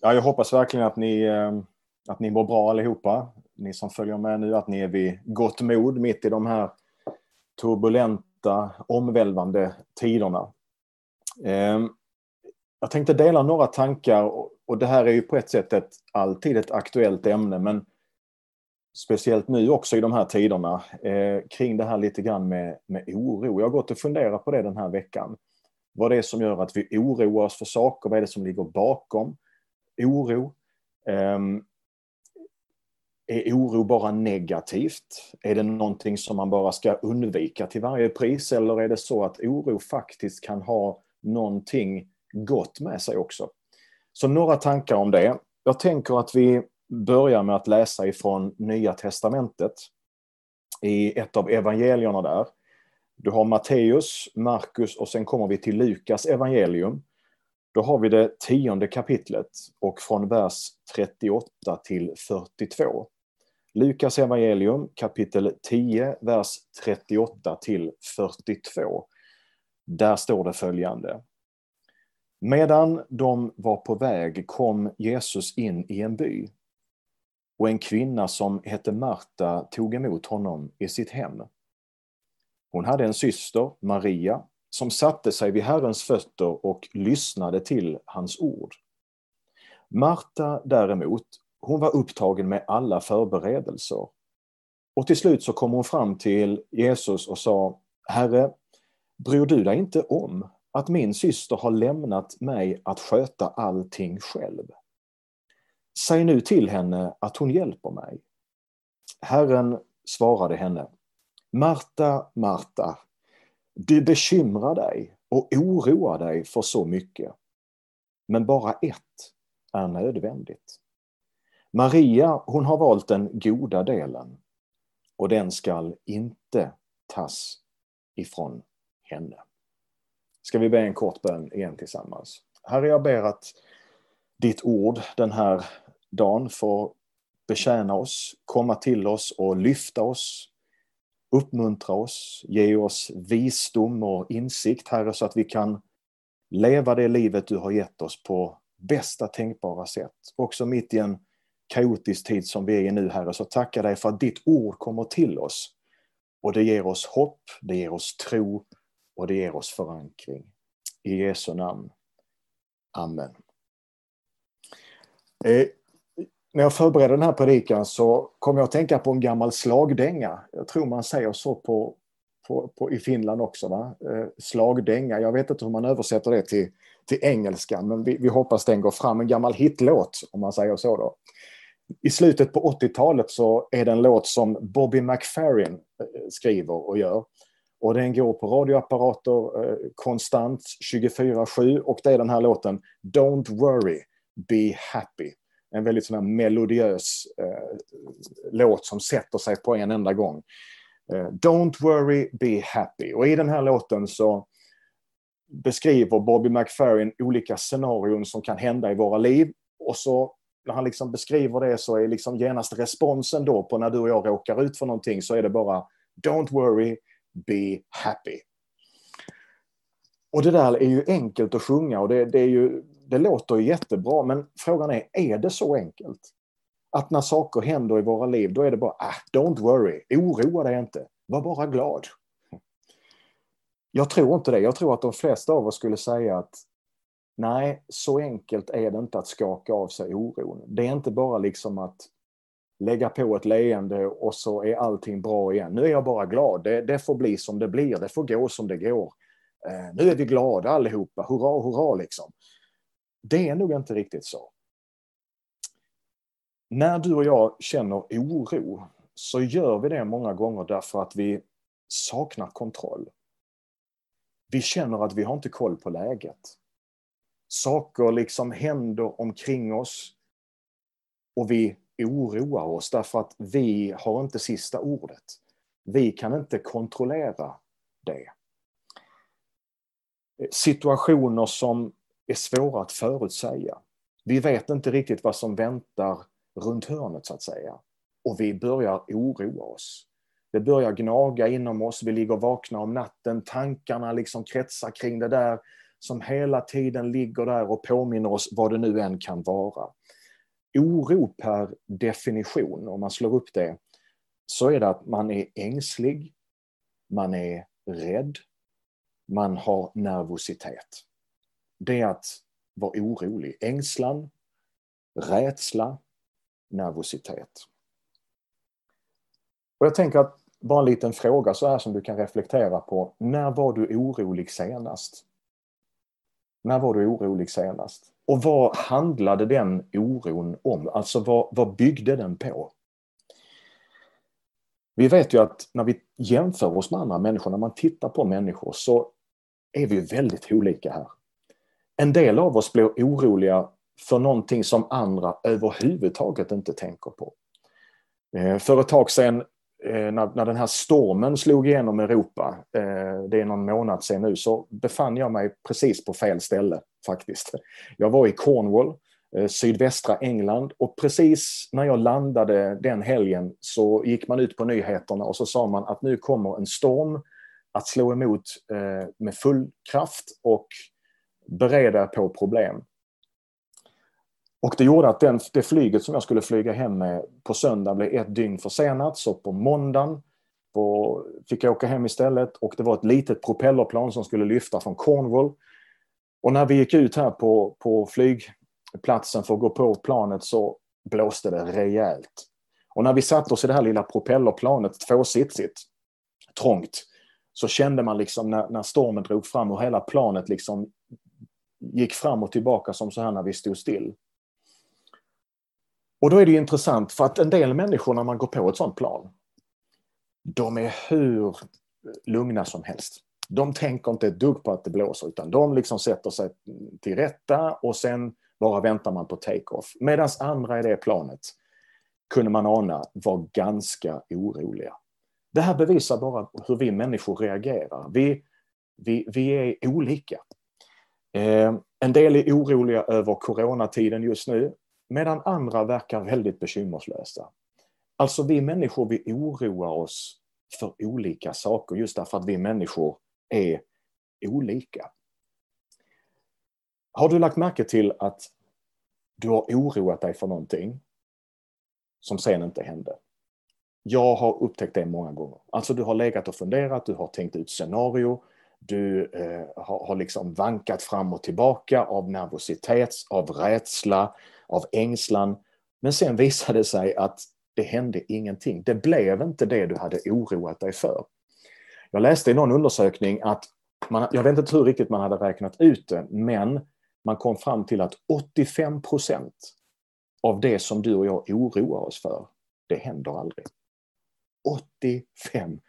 ja, jag hoppas verkligen att ni, ehm, att ni mår bra allihopa. Ni som följer med nu, att ni är vid gott mod mitt i de här turbulenta, omvälvande tiderna. Ehm, jag tänkte dela några tankar och det här är ju på ett sätt ett, alltid ett aktuellt ämne men speciellt nu också i de här tiderna eh, kring det här lite grann med, med oro. Jag har gått och funderat på det den här veckan. Vad det är som gör att vi oroar oss för saker, vad är det som ligger bakom oro? Ehm, är oro bara negativt? Är det någonting som man bara ska undvika till varje pris eller är det så att oro faktiskt kan ha någonting gott med sig också? Så några tankar om det. Jag tänker att vi börjar med att läsa ifrån Nya Testamentet i ett av evangelierna där. Du har Matteus, Markus och sen kommer vi till Lukas evangelium. Då har vi det tionde kapitlet och från vers 38 till 42. Lukas evangelium kapitel 10, vers 38 till 42. Där står det följande. Medan de var på väg kom Jesus in i en by och en kvinna som hette Marta tog emot honom i sitt hem. Hon hade en syster, Maria, som satte sig vid Herrens fötter och lyssnade till hans ord. Marta däremot, hon var upptagen med alla förberedelser. Och till slut så kom hon fram till Jesus och sa, Herre, bryr du dig inte om att min syster har lämnat mig att sköta allting själv? Säg nu till henne att hon hjälper mig. Herren svarade henne, Marta, Marta, du bekymrar dig och oroar dig för så mycket. Men bara ett är nödvändigt. Maria, hon har valt den goda delen och den skall inte tas ifrån henne. Ska vi be en kort bön igen tillsammans? Herre, jag ber att ditt ord den här dagen får betjäna oss, komma till oss och lyfta oss, uppmuntra oss, ge oss visdom och insikt, Herre, så att vi kan leva det livet du har gett oss på bästa tänkbara sätt. Också mitt i en kaotisk tid som vi är i nu, Herre, så tackar dig för att ditt ord kommer till oss. Och det ger oss hopp, det ger oss tro och det ger oss förankring. I Jesu namn. Amen. Eh, när jag förberedde den här predikan så kom jag att tänka på en gammal slagdänga. Jag tror man säger så på, på, på i Finland också. Va? Eh, slagdänga, jag vet inte hur man översätter det till, till engelska men vi, vi hoppas den går fram. En gammal hitlåt om man säger så. Då. I slutet på 80-talet så är det en låt som Bobby McFerrin eh, skriver och gör. Och den går på radioapparater eh, konstant 24-7 och det är den här låten Don't worry, be happy en väldigt sån här melodiös eh, låt som sätter sig på en enda gång. Eh, Don't worry, be happy. Och i den här låten så beskriver Bobby McFerrin olika scenarion som kan hända i våra liv. Och så när han liksom beskriver det så är liksom genast responsen då på när du och jag råkar ut för någonting så är det bara Don't worry, be happy. Och det där är ju enkelt att sjunga och det, det är ju det låter ju jättebra, men frågan är, är det så enkelt? Att när saker händer i våra liv, då är det bara, ah, don't worry, oroa dig inte, var bara glad. Jag tror inte det. Jag tror att de flesta av oss skulle säga att nej, så enkelt är det inte att skaka av sig oron. Det är inte bara liksom att lägga på ett leende och så är allting bra igen. Nu är jag bara glad. Det, det får bli som det blir. Det får gå som det går. Eh, nu är vi glada allihopa. Hurra, hurra liksom. Det är nog inte riktigt så. När du och jag känner oro så gör vi det många gånger därför att vi saknar kontroll. Vi känner att vi har inte koll på läget. Saker liksom händer omkring oss och vi oroar oss därför att vi har inte sista ordet. Vi kan inte kontrollera det. Situationer som är svåra att förutsäga. Vi vet inte riktigt vad som väntar runt hörnet så att säga. Och vi börjar oroa oss. Det börjar gnaga inom oss, vi ligger vakna om natten, tankarna liksom kretsar kring det där. som hela tiden ligger där och påminner oss vad det nu än kan vara. Oro per definition, om man slår upp det, så är det att man är ängslig, man är rädd, man har nervositet. Det är att vara orolig. Ängslan, rädsla, nervositet. Och jag tänker att bara en liten fråga så här som du kan reflektera på. När var du orolig senast? När var du orolig senast? Och vad handlade den oron om? Alltså vad, vad byggde den på? Vi vet ju att när vi jämför oss med andra människor, när man tittar på människor så är vi väldigt olika här. En del av oss blir oroliga för någonting som andra överhuvudtaget inte tänker på. Eh, för ett tag sedan eh, när, den här stormen slog igenom Europa, eh, det är någon månad sedan nu, så befann jag mig precis på fel ställe faktiskt. Jag var i Cornwall, sydvästra England och precis när jag landade den helgen så gick man ut på nyheterna och så sa man att nu kommer en storm att slå emot med full kraft och bereda på problem. Och det gjorde att den, det flyget som jag skulle flyga hem med på söndag blev ett dygn försenat. Så på måndagen på, fick jag åka hem istället och det var ett litet propellerplan som skulle lyfta från Cornwall. Och när vi gick ut här på, på flygplatsen för att gå på planet så blåste det rejält. Och när vi satte oss i det här lilla propellerplanet, tvåsitsigt, trångt, så kände man liksom när, när stormen drog fram och hela planet liksom gick fram och tillbaka som så här när vi stod still. Och då är det intressant för att en del människor när man går på ett sånt plan, de är hur lugna som helst. De tänker inte ett dugg på att det blåser utan de liksom sätter sig till rätta och sen bara väntar man på take-off. Medan andra i det planet kunde man ana var ganska oroliga. Det här bevisar bara hur vi människor reagerar. Vi, vi, vi är olika. Ehm, en del är oroliga över coronatiden just nu medan andra verkar väldigt bekymmerslösa. Alltså vi människor, vi oroar oss för olika saker just därför att vi människor är olika. Har du lagt märke till att du har oroat dig för någonting som sen inte hände? Jag har upptäckt det många gånger. Alltså du har legat och funderat, du har tänkt ut scenario, du eh, har, har liksom vankat fram och tillbaka av nervositet, av rädsla, av ängslan. Men sen visade det sig att det hände ingenting. Det blev inte det du hade oroat dig för. Jag läste i någon undersökning att, man, jag vet inte hur riktigt man hade räknat ut det, men man kom fram till att 85 procent av det som du och jag oroar oss för, det händer aldrig. 85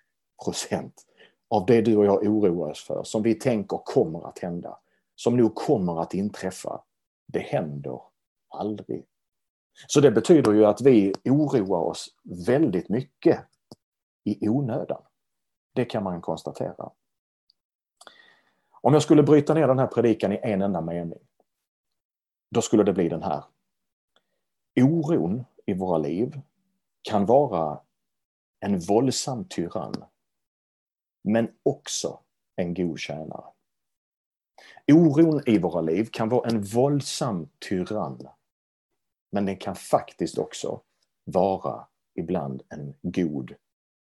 procent av det du och jag oroar oss för, som vi tänker kommer att hända, som nog kommer att inträffa, det händer aldrig. Så det betyder ju att vi oroar oss väldigt mycket i onödan. Det kan man konstatera. Om jag skulle bryta ner den här predikan i en enda mening, då skulle det bli den här. Oron i våra liv kan vara en våldsam tyrann, men också en god tjänare. Oron i våra liv kan vara en våldsam tyrann, men den kan faktiskt också vara ibland en god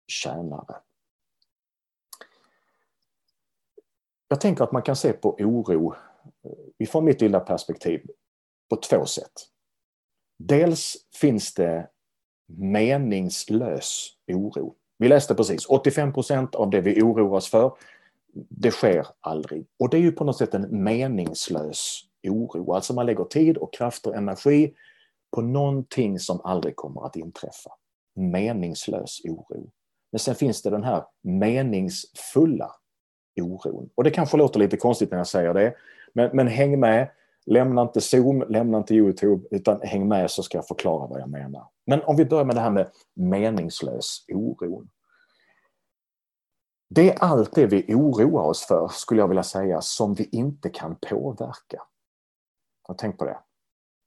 tjänare. Jag tänker att man kan se på oro eh, ifrån mitt lilla perspektiv på två sätt. Dels finns det meningslös oro. Vi läste precis, 85 procent av det vi oroar oss för, det sker aldrig. Och det är ju på något sätt en meningslös oro. Alltså man lägger tid och krafter och energi på någonting som aldrig kommer att inträffa. Meningslös oro. Men sen finns det den här meningsfulla oron. Och det kanske låter lite konstigt när jag säger det, men, men häng med. Lämna inte Zoom, lämna inte Youtube, utan häng med så ska jag förklara vad jag menar. Men om vi börjar med det här med meningslös oro. Det är allt det vi oroar oss för, skulle jag vilja säga, som vi inte kan påverka. Tänk på det.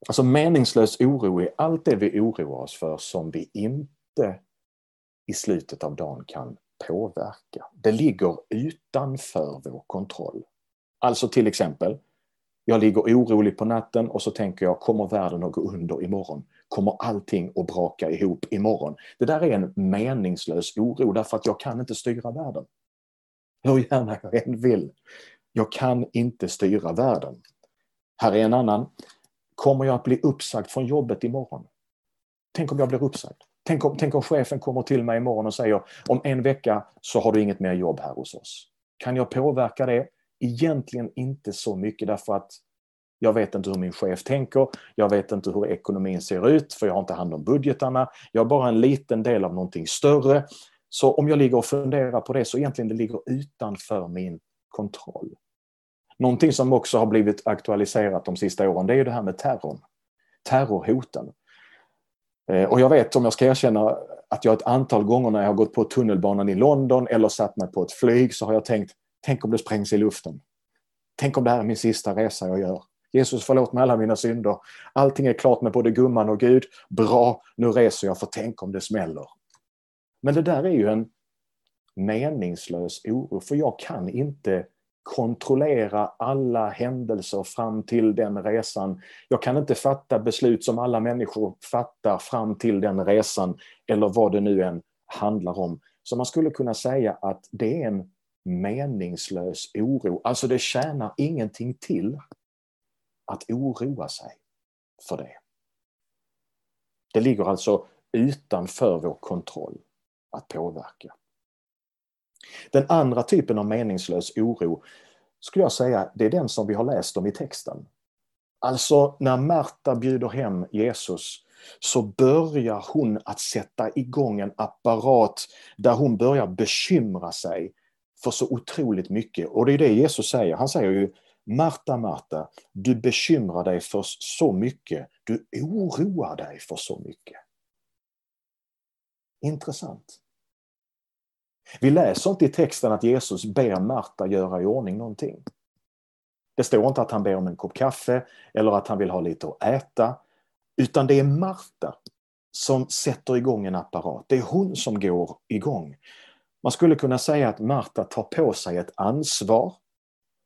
Alltså meningslös oro är allt det vi oroar oss för som vi inte i slutet av dagen kan påverka. Det ligger utanför vår kontroll. Alltså till exempel, jag ligger orolig på natten och så tänker jag, kommer världen att gå under imorgon? Kommer allting att braka ihop imorgon? Det där är en meningslös oro därför att jag kan inte styra världen. Hur gärna jag än vill. Jag kan inte styra världen. Här är en annan. Kommer jag att bli uppsagd från jobbet imorgon? Tänk om jag blir uppsagd? Tänk om, tänk om chefen kommer till mig imorgon och säger om en vecka så har du inget mer jobb här hos oss. Kan jag påverka det? Egentligen inte så mycket därför att jag vet inte hur min chef tänker, jag vet inte hur ekonomin ser ut för jag har inte hand om budgetarna. Jag är bara en liten del av någonting större. Så om jag ligger och funderar på det så egentligen det ligger utanför min kontroll. Någonting som också har blivit aktualiserat de sista åren det är det här med terrorn. Terrorhoten. Eh, och jag vet, om jag ska erkänna, att jag ett antal gånger när jag har gått på tunnelbanan i London eller satt mig på ett flyg så har jag tänkt, tänk om det sprängs i luften. Tänk om det här är min sista resa jag gör. Jesus förlåt mig alla mina synder. Allting är klart med både gumman och Gud. Bra, nu reser jag för tänk om det smäller. Men det där är ju en meningslös oro för jag kan inte kontrollera alla händelser fram till den resan. Jag kan inte fatta beslut som alla människor fattar fram till den resan eller vad det nu än handlar om. Så man skulle kunna säga att det är en meningslös oro. Alltså det tjänar ingenting till att oroa sig för det. Det ligger alltså utanför vår kontroll att påverka. Den andra typen av meningslös oro skulle jag säga, det är den som vi har läst om i texten. Alltså när Marta bjuder hem Jesus så börjar hon att sätta igång en apparat där hon börjar bekymra sig för så otroligt mycket. Och det är det Jesus säger. Han säger ju Marta, Marta, du bekymrar dig för så mycket. Du oroar dig för så mycket. Intressant. Vi läser inte i texten att Jesus ber Marta göra i ordning någonting. Det står inte att han ber om en kopp kaffe eller att han vill ha lite att äta. Utan det är Marta som sätter igång en apparat. Det är hon som går igång. Man skulle kunna säga att Marta tar på sig ett ansvar.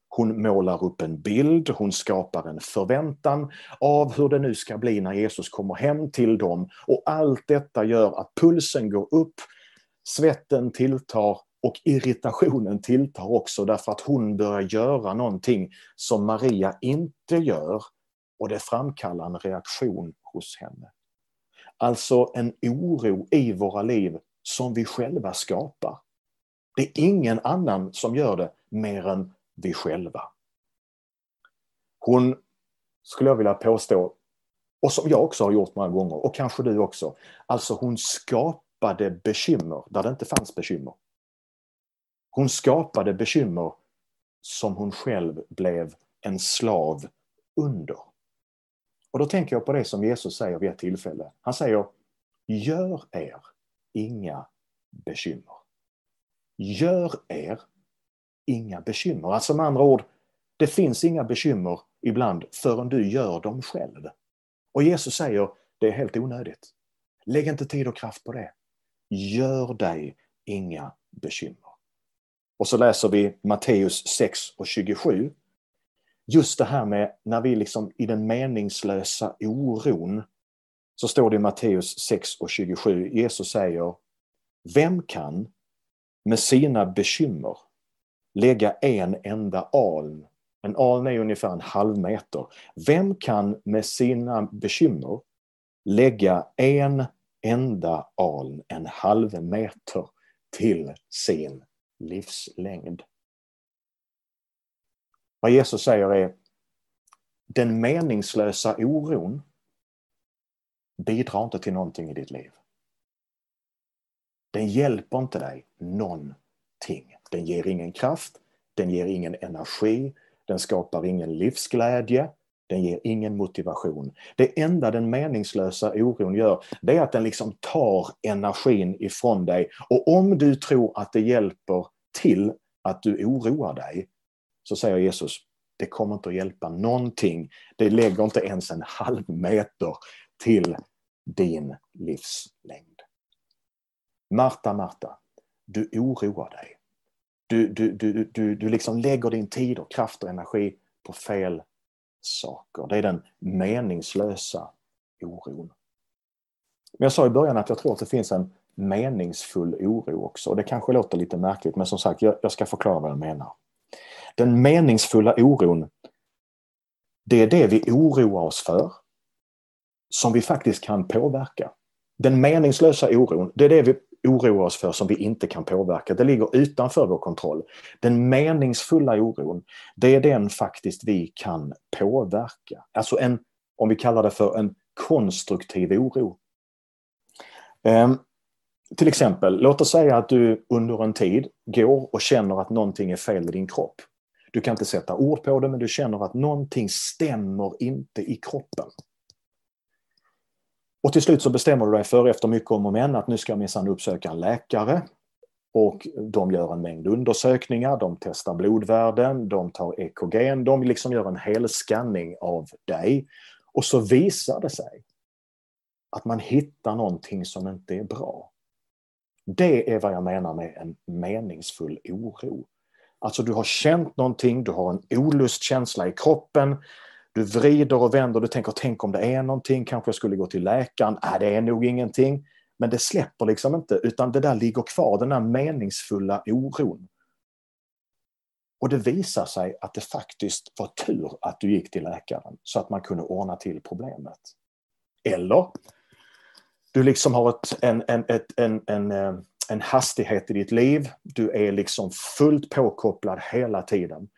Hon målar upp en bild, hon skapar en förväntan av hur det nu ska bli när Jesus kommer hem till dem. Och allt detta gör att pulsen går upp, svetten tilltar och irritationen tilltar också därför att hon börjar göra någonting som Maria inte gör och det framkallar en reaktion hos henne. Alltså en oro i våra liv som vi själva skapar. Det är ingen annan som gör det mer än vi själva. Hon, skulle jag vilja påstå, och som jag också har gjort många gånger, och kanske du också, alltså hon skapade bekymmer där det inte fanns bekymmer. Hon skapade bekymmer som hon själv blev en slav under. Och då tänker jag på det som Jesus säger vid ett tillfälle. Han säger Gör er inga bekymmer. Gör er inga bekymmer. Alltså med andra ord, det finns inga bekymmer ibland förrän du gör dem själv. Och Jesus säger, det är helt onödigt. Lägg inte tid och kraft på det. Gör dig inga bekymmer. Och så läser vi Matteus 6 och 27. Just det här med när vi liksom i den meningslösa oron så står det i Matteus 6 och 27, Jesus säger Vem kan med sina bekymmer lägga en enda aln, en aln är ungefär en halv meter. Vem kan med sina bekymmer lägga en enda aln en halv meter till sin livslängd. Vad Jesus säger är den meningslösa oron bidrar inte till någonting i ditt liv. Den hjälper inte dig någonting. Den ger ingen kraft, den ger ingen energi, den skapar ingen livsglädje, den ger ingen motivation. Det enda den meningslösa oron gör, det är att den liksom tar energin ifrån dig. Och om du tror att det hjälper till att du oroar dig, så säger Jesus, det kommer inte att hjälpa någonting. Det lägger inte ens en halv meter till din livslängd. Marta, Marta, du oroar dig. Du, du, du, du, du liksom lägger din tid och kraft och energi på fel saker. Det är den meningslösa oron. Men jag sa i början att jag tror att det finns en meningsfull oro också. Det kanske låter lite märkligt men som sagt, jag, jag ska förklara vad jag menar. Den meningsfulla oron, det är det vi oroar oss för som vi faktiskt kan påverka. Den meningslösa oron, det är det vi oroar oss för som vi inte kan påverka. Det ligger utanför vår kontroll. Den meningsfulla oron, det är den faktiskt vi kan påverka. Alltså en, om vi kallar det för en konstruktiv oro. Um, till exempel, låt oss säga att du under en tid går och känner att någonting är fel i din kropp. Du kan inte sätta ord på det men du känner att någonting stämmer inte i kroppen. Och till slut så bestämmer du dig för efter mycket om och men att nu ska jag minsann uppsöka en läkare. Och de gör en mängd undersökningar, de testar blodvärden, de tar EKG, de liksom gör en hel scanning av dig. Och så visar det sig att man hittar någonting som inte är bra. Det är vad jag menar med en meningsfull oro. Alltså du har känt någonting, du har en olustkänsla i kroppen, du vrider och vänder, du tänker tänk om det är någonting, kanske jag skulle gå till läkaren, äh, det är nog ingenting. Men det släpper liksom inte utan det där ligger kvar, den där meningsfulla oron. Och det visar sig att det faktiskt var tur att du gick till läkaren så att man kunde ordna till problemet. Eller du liksom har ett, en, en, ett, en, en, eh, en hastighet i ditt liv. Du är liksom fullt påkopplad hela tiden.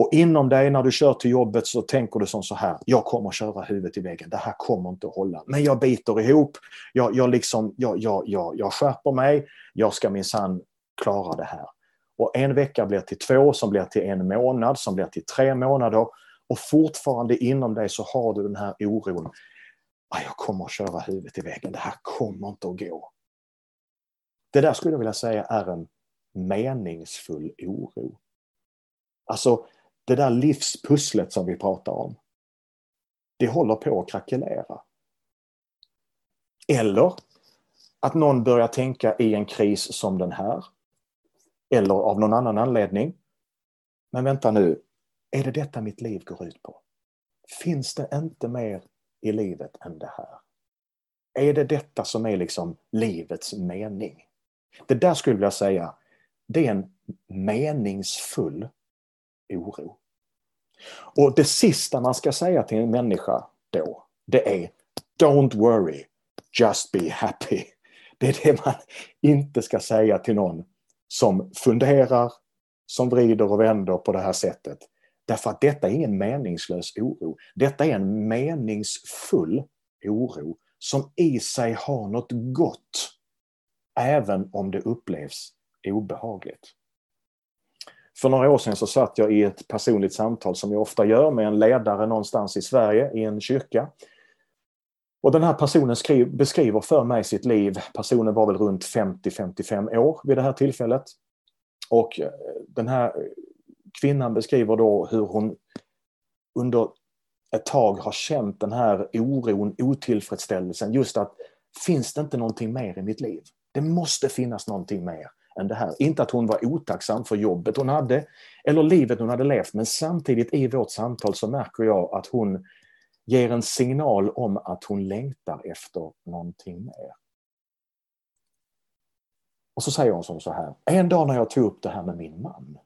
Och inom dig när du kör till jobbet så tänker du som så här, jag kommer köra huvudet i väggen, det här kommer inte att hålla. Men jag biter ihop, jag, jag, liksom, jag, jag, jag, jag skärper mig, jag ska minsann klara det här. Och en vecka blir till två, som blir till en månad, som blir till tre månader. Och fortfarande inom dig så har du den här oron. Ah, jag kommer att köra huvudet i väggen, det här kommer inte att gå. Det där skulle jag vilja säga är en meningsfull oro. Alltså det där livspusslet som vi pratar om. Det håller på att krackelera. Eller att någon börjar tänka i en kris som den här. Eller av någon annan anledning. Men vänta nu, är det detta mitt liv går ut på? Finns det inte mer i livet än det här? Är det detta som är liksom livets mening? Det där skulle jag vilja säga, det är en meningsfull oro. Och det sista man ska säga till en människa då, det är Don't worry, just be happy. Det är det man inte ska säga till någon som funderar, som vrider och vänder på det här sättet. Därför att detta är ingen meningslös oro. Detta är en meningsfull oro som i sig har något gott. Även om det upplevs obehagligt. För några år sedan så satt jag i ett personligt samtal som jag ofta gör med en ledare någonstans i Sverige i en kyrka. Och den här personen skriv, beskriver för mig sitt liv. Personen var väl runt 50-55 år vid det här tillfället. Och eh, den här kvinnan beskriver då hur hon under ett tag har känt den här oron, otillfredsställelsen. Just att finns det inte någonting mer i mitt liv? Det måste finnas någonting mer än det här. Inte att hon var otacksam för jobbet hon hade eller livet hon hade levt men samtidigt i vårt samtal så märker jag att hon ger en signal om att hon längtar efter någonting mer. Och så säger hon som så här, en dag när jag tog upp det här med min man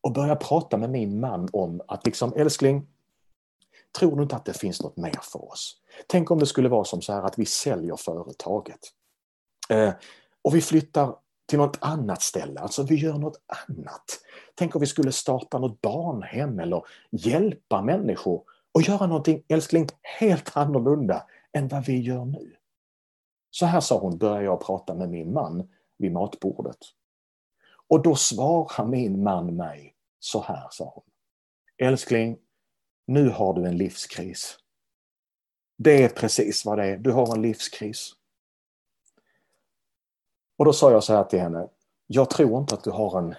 och började prata med min man om att liksom älskling, tror du inte att det finns något mer för oss? Tänk om det skulle vara som så här att vi säljer företaget. Eh, och vi flyttar till något annat ställe, alltså vi gör något annat. Tänk om vi skulle starta något barnhem eller hjälpa människor och göra någonting, älskling, helt annorlunda än vad vi gör nu. Så här sa hon, började jag prata med min man vid matbordet. Och då svarar min man mig så här, sa hon. Älskling, nu har du en livskris. Det är precis vad det är, du har en livskris. Och då sa jag så här till henne, jag tror inte att du har en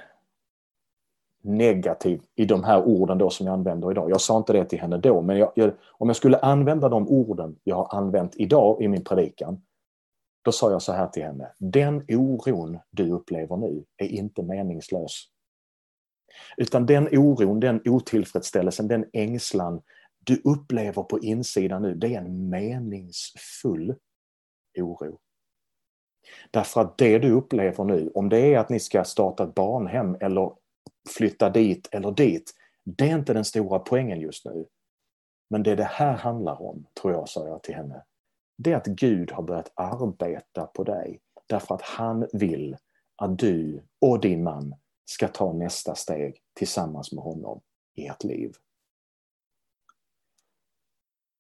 negativ i de här orden då som jag använder idag. Jag sa inte det till henne då, men jag, jag, om jag skulle använda de orden jag har använt idag i min predikan Då sa jag så här till henne. Den oron du upplever nu är inte meningslös. Utan den oron, den otillfredsställelsen, den ängslan du upplever på insidan nu, det är en meningsfull oro. Därför att det du upplever nu, om det är att ni ska starta ett barnhem eller flytta dit eller dit, det är inte den stora poängen just nu. Men det det här handlar om, tror jag, sa jag till henne, det är att Gud har börjat arbeta på dig därför att han vill att du och din man ska ta nästa steg tillsammans med honom i ert liv.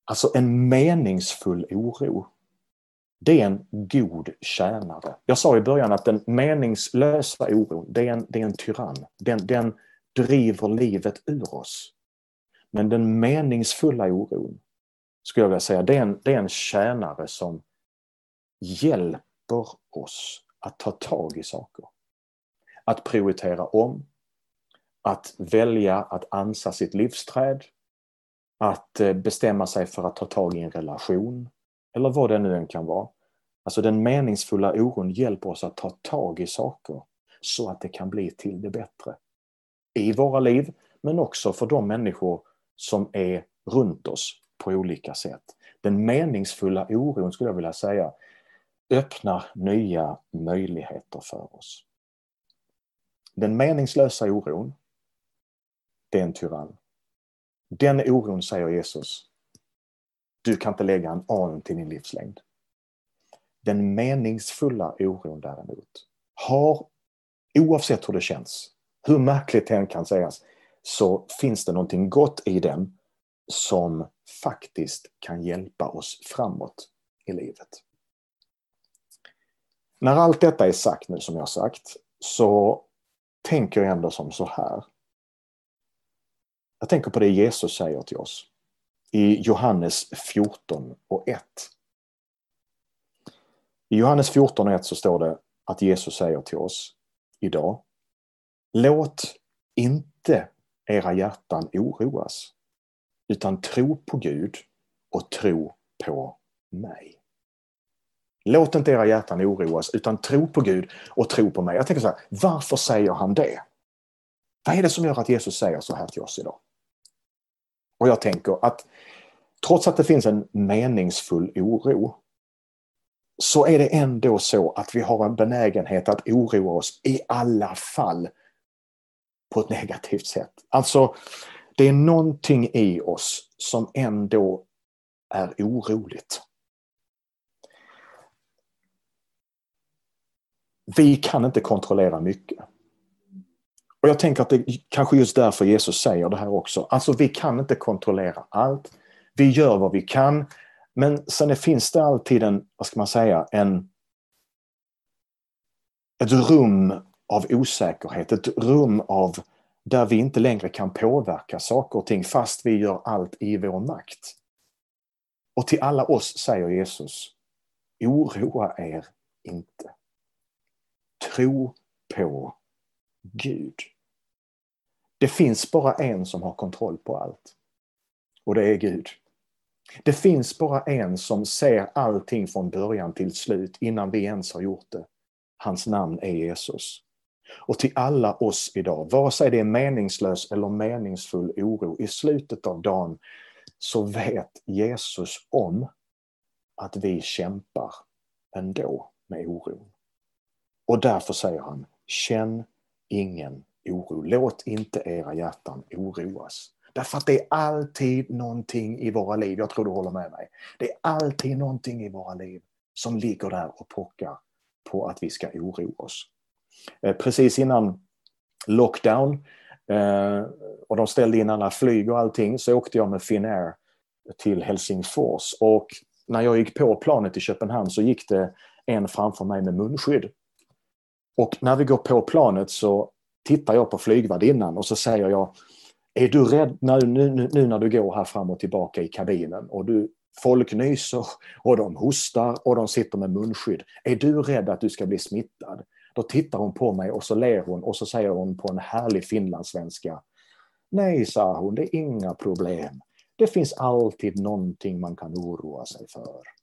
Alltså en meningsfull oro. Det är en god tjänare. Jag sa i början att den meningslösa oron, det är en, det är en tyrann. Den, den driver livet ur oss. Men den meningsfulla oron, skulle jag vilja säga, det är en, det är en tjänare som hjälper oss att ta tag i saker. Att prioritera om, att välja att ansa sitt livsträd, att eh, bestämma sig för att ta tag i en relation eller vad det nu än kan vara. Alltså den meningsfulla oron hjälper oss att ta tag i saker så att det kan bli till det bättre. I våra liv men också för de människor som är runt oss på olika sätt. Den meningsfulla oron skulle jag vilja säga öppnar nya möjligheter för oss. Den meningslösa oron, det är en tyrann. Den oron, säger Jesus, du kan inte lägga en aning till din livslängd. Den meningsfulla oron däremot har, oavsett hur det känns, hur märkligt det än kan sägas, så finns det någonting gott i den som faktiskt kan hjälpa oss framåt i livet. När allt detta är sagt nu som jag sagt så tänker jag ändå som så här. Jag tänker på det Jesus säger till oss i Johannes 14 och 1. I Johannes 14 och 1 så står det att Jesus säger till oss idag Låt inte era hjärtan oroas utan tro på Gud och tro på mig. Låt inte era hjärtan oroas utan tro på Gud och tro på mig. Jag tänker så här, varför säger han det? Vad är det som gör att Jesus säger så här till oss idag? Och jag tänker att trots att det finns en meningsfull oro så är det ändå så att vi har en benägenhet att oroa oss i alla fall på ett negativt sätt. Alltså, det är någonting i oss som ändå är oroligt. Vi kan inte kontrollera mycket. Och jag tänker att det kanske just därför Jesus säger det här också. Alltså vi kan inte kontrollera allt. Vi gör vad vi kan. Men sen finns det alltid en, vad ska man säga, en ett rum av osäkerhet, ett rum av där vi inte längre kan påverka saker och ting fast vi gör allt i vår makt. Och till alla oss säger Jesus, oroa er inte. Tro på Gud. Det finns bara en som har kontroll på allt. Och det är Gud. Det finns bara en som ser allting från början till slut innan vi ens har gjort det. Hans namn är Jesus. Och till alla oss idag, vare sig det är meningslös eller meningsfull oro, i slutet av dagen så vet Jesus om att vi kämpar ändå med oron. Och därför säger han, känn ingen oro. Låt inte era hjärtan oroas. Därför att det är alltid någonting i våra liv, jag tror du håller med mig. Det är alltid någonting i våra liv som ligger där och pockar på att vi ska oroa oss. Eh, precis innan lockdown eh, och de ställde in alla flyg och allting så åkte jag med Finnair till Helsingfors och när jag gick på planet i Köpenhamn så gick det en framför mig med munskydd. Och när vi går på planet så tittar jag på flygvärdinnan och så säger jag Är du rädd nu, nu, nu när du går här fram och tillbaka i kabinen och du folk nyser och de hostar och de sitter med munskydd. Är du rädd att du ska bli smittad? Då tittar hon på mig och så ler hon och så säger hon på en härlig finlandssvenska. Nej, sa hon, det är inga problem. Det finns alltid någonting man kan oroa sig för.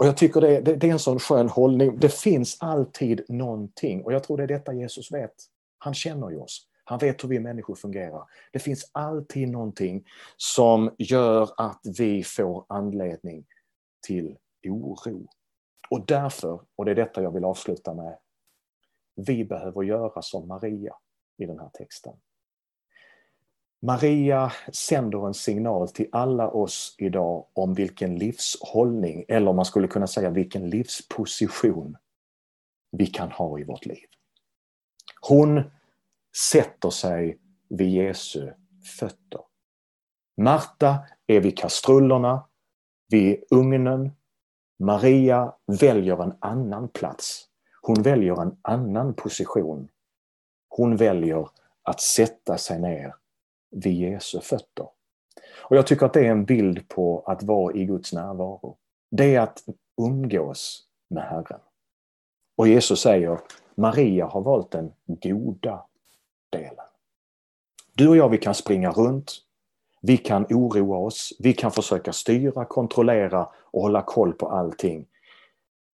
Och jag tycker det, det, det, är en sån skön hållning. Det finns alltid någonting och jag tror det är detta Jesus vet. Han känner ju oss. Han vet hur vi människor fungerar. Det finns alltid någonting som gör att vi får anledning till oro. Och därför, och det är detta jag vill avsluta med, vi behöver göra som Maria i den här texten. Maria sänder en signal till alla oss idag om vilken livshållning, eller man skulle kunna säga vilken livsposition vi kan ha i vårt liv. Hon sätter sig vid Jesu fötter. Marta är vid kastrullerna, vid ugnen. Maria väljer en annan plats. Hon väljer en annan position. Hon väljer att sätta sig ner vid Jesu fötter. Och jag tycker att det är en bild på att vara i Guds närvaro. Det är att umgås med Herren. Och Jesus säger, Maria har valt den goda delen. Du och jag, vi kan springa runt, vi kan oroa oss, vi kan försöka styra, kontrollera och hålla koll på allting.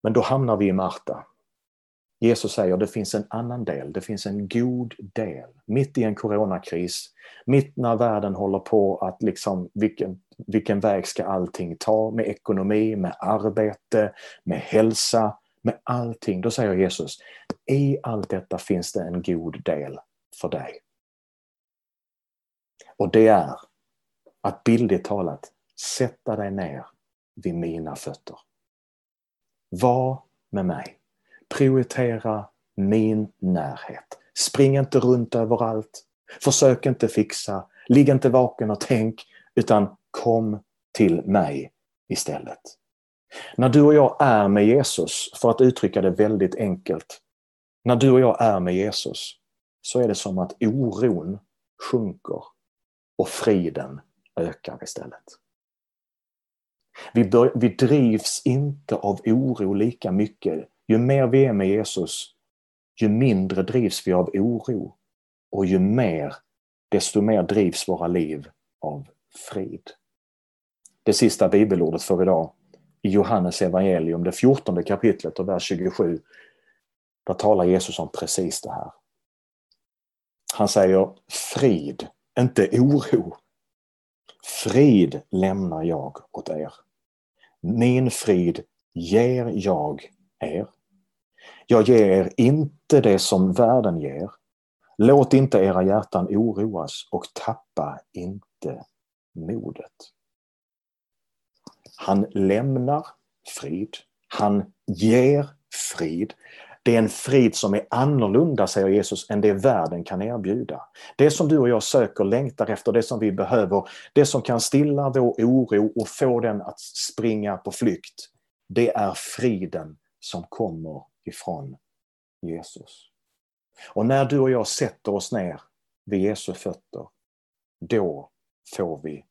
Men då hamnar vi i Marta. Jesus säger det finns en annan del, det finns en god del. Mitt i en coronakris, mitt när världen håller på att liksom, vilken, vilken väg ska allting ta med ekonomi, med arbete, med hälsa, med allting. Då säger Jesus, i allt detta finns det en god del för dig. Och det är att bildligt talat sätta dig ner vid mina fötter. Var med mig. Prioritera min närhet. Spring inte runt överallt. Försök inte fixa. Ligg inte vaken och tänk, utan kom till mig istället. När du och jag är med Jesus, för att uttrycka det väldigt enkelt, när du och jag är med Jesus så är det som att oron sjunker och friden ökar istället. Vi, bör, vi drivs inte av oro lika mycket. Ju mer vi är med Jesus, ju mindre drivs vi av oro. Och ju mer, desto mer drivs våra liv av frid. Det sista bibelordet för idag i Johannes evangelium, det fjortonde kapitlet och vers 27. Där talar Jesus om precis det här. Han säger frid, inte oro. Frid lämnar jag åt er. Min frid ger jag er. Jag ger er inte det som världen ger. Låt inte era hjärtan oroas och tappa inte modet. Han lämnar frid. Han ger frid. Det är en frid som är annorlunda, säger Jesus, än det världen kan erbjuda. Det som du och jag söker, längtar efter, det som vi behöver, det som kan stilla vår oro och få den att springa på flykt, det är friden som kommer ifrån Jesus. Och när du och jag sätter oss ner vid Jesu fötter, då får vi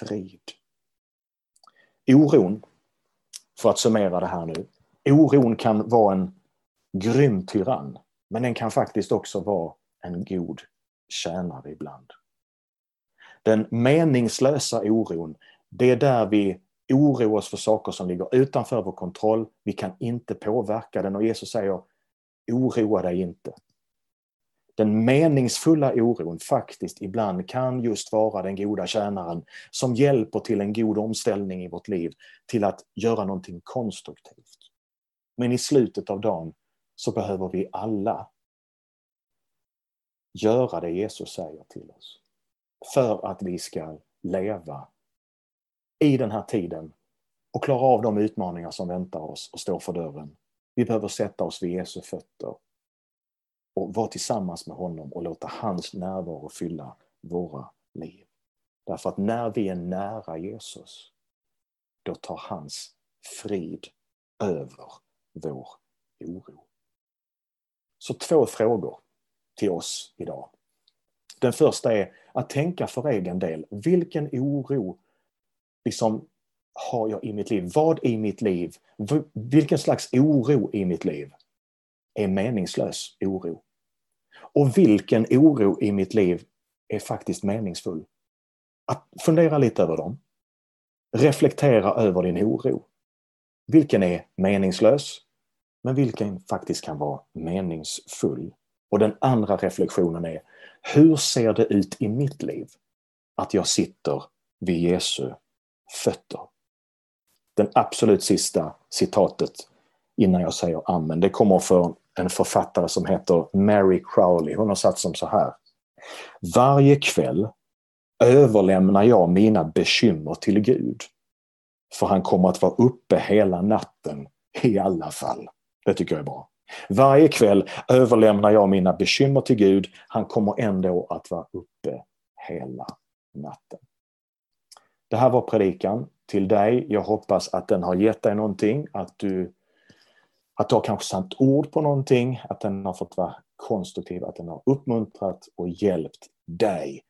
frid. Oron, för att summera det här nu, oron kan vara en grym tyrann. Men den kan faktiskt också vara en god tjänare ibland. Den meningslösa oron, det är där vi oroa oss för saker som ligger utanför vår kontroll. Vi kan inte påverka den och Jesus säger oroa dig inte. Den meningsfulla oron faktiskt ibland kan just vara den goda tjänaren som hjälper till en god omställning i vårt liv till att göra någonting konstruktivt. Men i slutet av dagen så behöver vi alla göra det Jesus säger till oss. För att vi ska leva i den här tiden och klara av de utmaningar som väntar oss och står för dörren. Vi behöver sätta oss vid Jesu fötter och vara tillsammans med honom och låta hans närvaro fylla våra liv. Därför att när vi är nära Jesus, då tar hans frid över vår oro. Så två frågor till oss idag. Den första är att tänka för egen del. Vilken oro liksom har jag i mitt liv? Vad i mitt liv, vilken slags oro i mitt liv är meningslös oro? Och vilken oro i mitt liv är faktiskt meningsfull? Att fundera lite över dem. Reflektera över din oro. vilken är meningslös, men vilken faktiskt kan vara meningsfull. Och den andra reflektionen är, hur ser det ut i mitt liv att jag sitter vid Jesu fötter? Den absolut sista citatet innan jag säger amen, det kommer från en författare som heter Mary Crowley. Hon har satt som så här. Varje kväll överlämnar jag mina bekymmer till Gud. För han kommer att vara uppe hela natten i alla fall. Det tycker jag är bra. Varje kväll överlämnar jag mina bekymmer till Gud. Han kommer ändå att vara uppe hela natten. Det här var predikan till dig. Jag hoppas att den har gett dig någonting, att du, att du har kanske satt ord på någonting, att den har fått vara konstruktiv, att den har uppmuntrat och hjälpt dig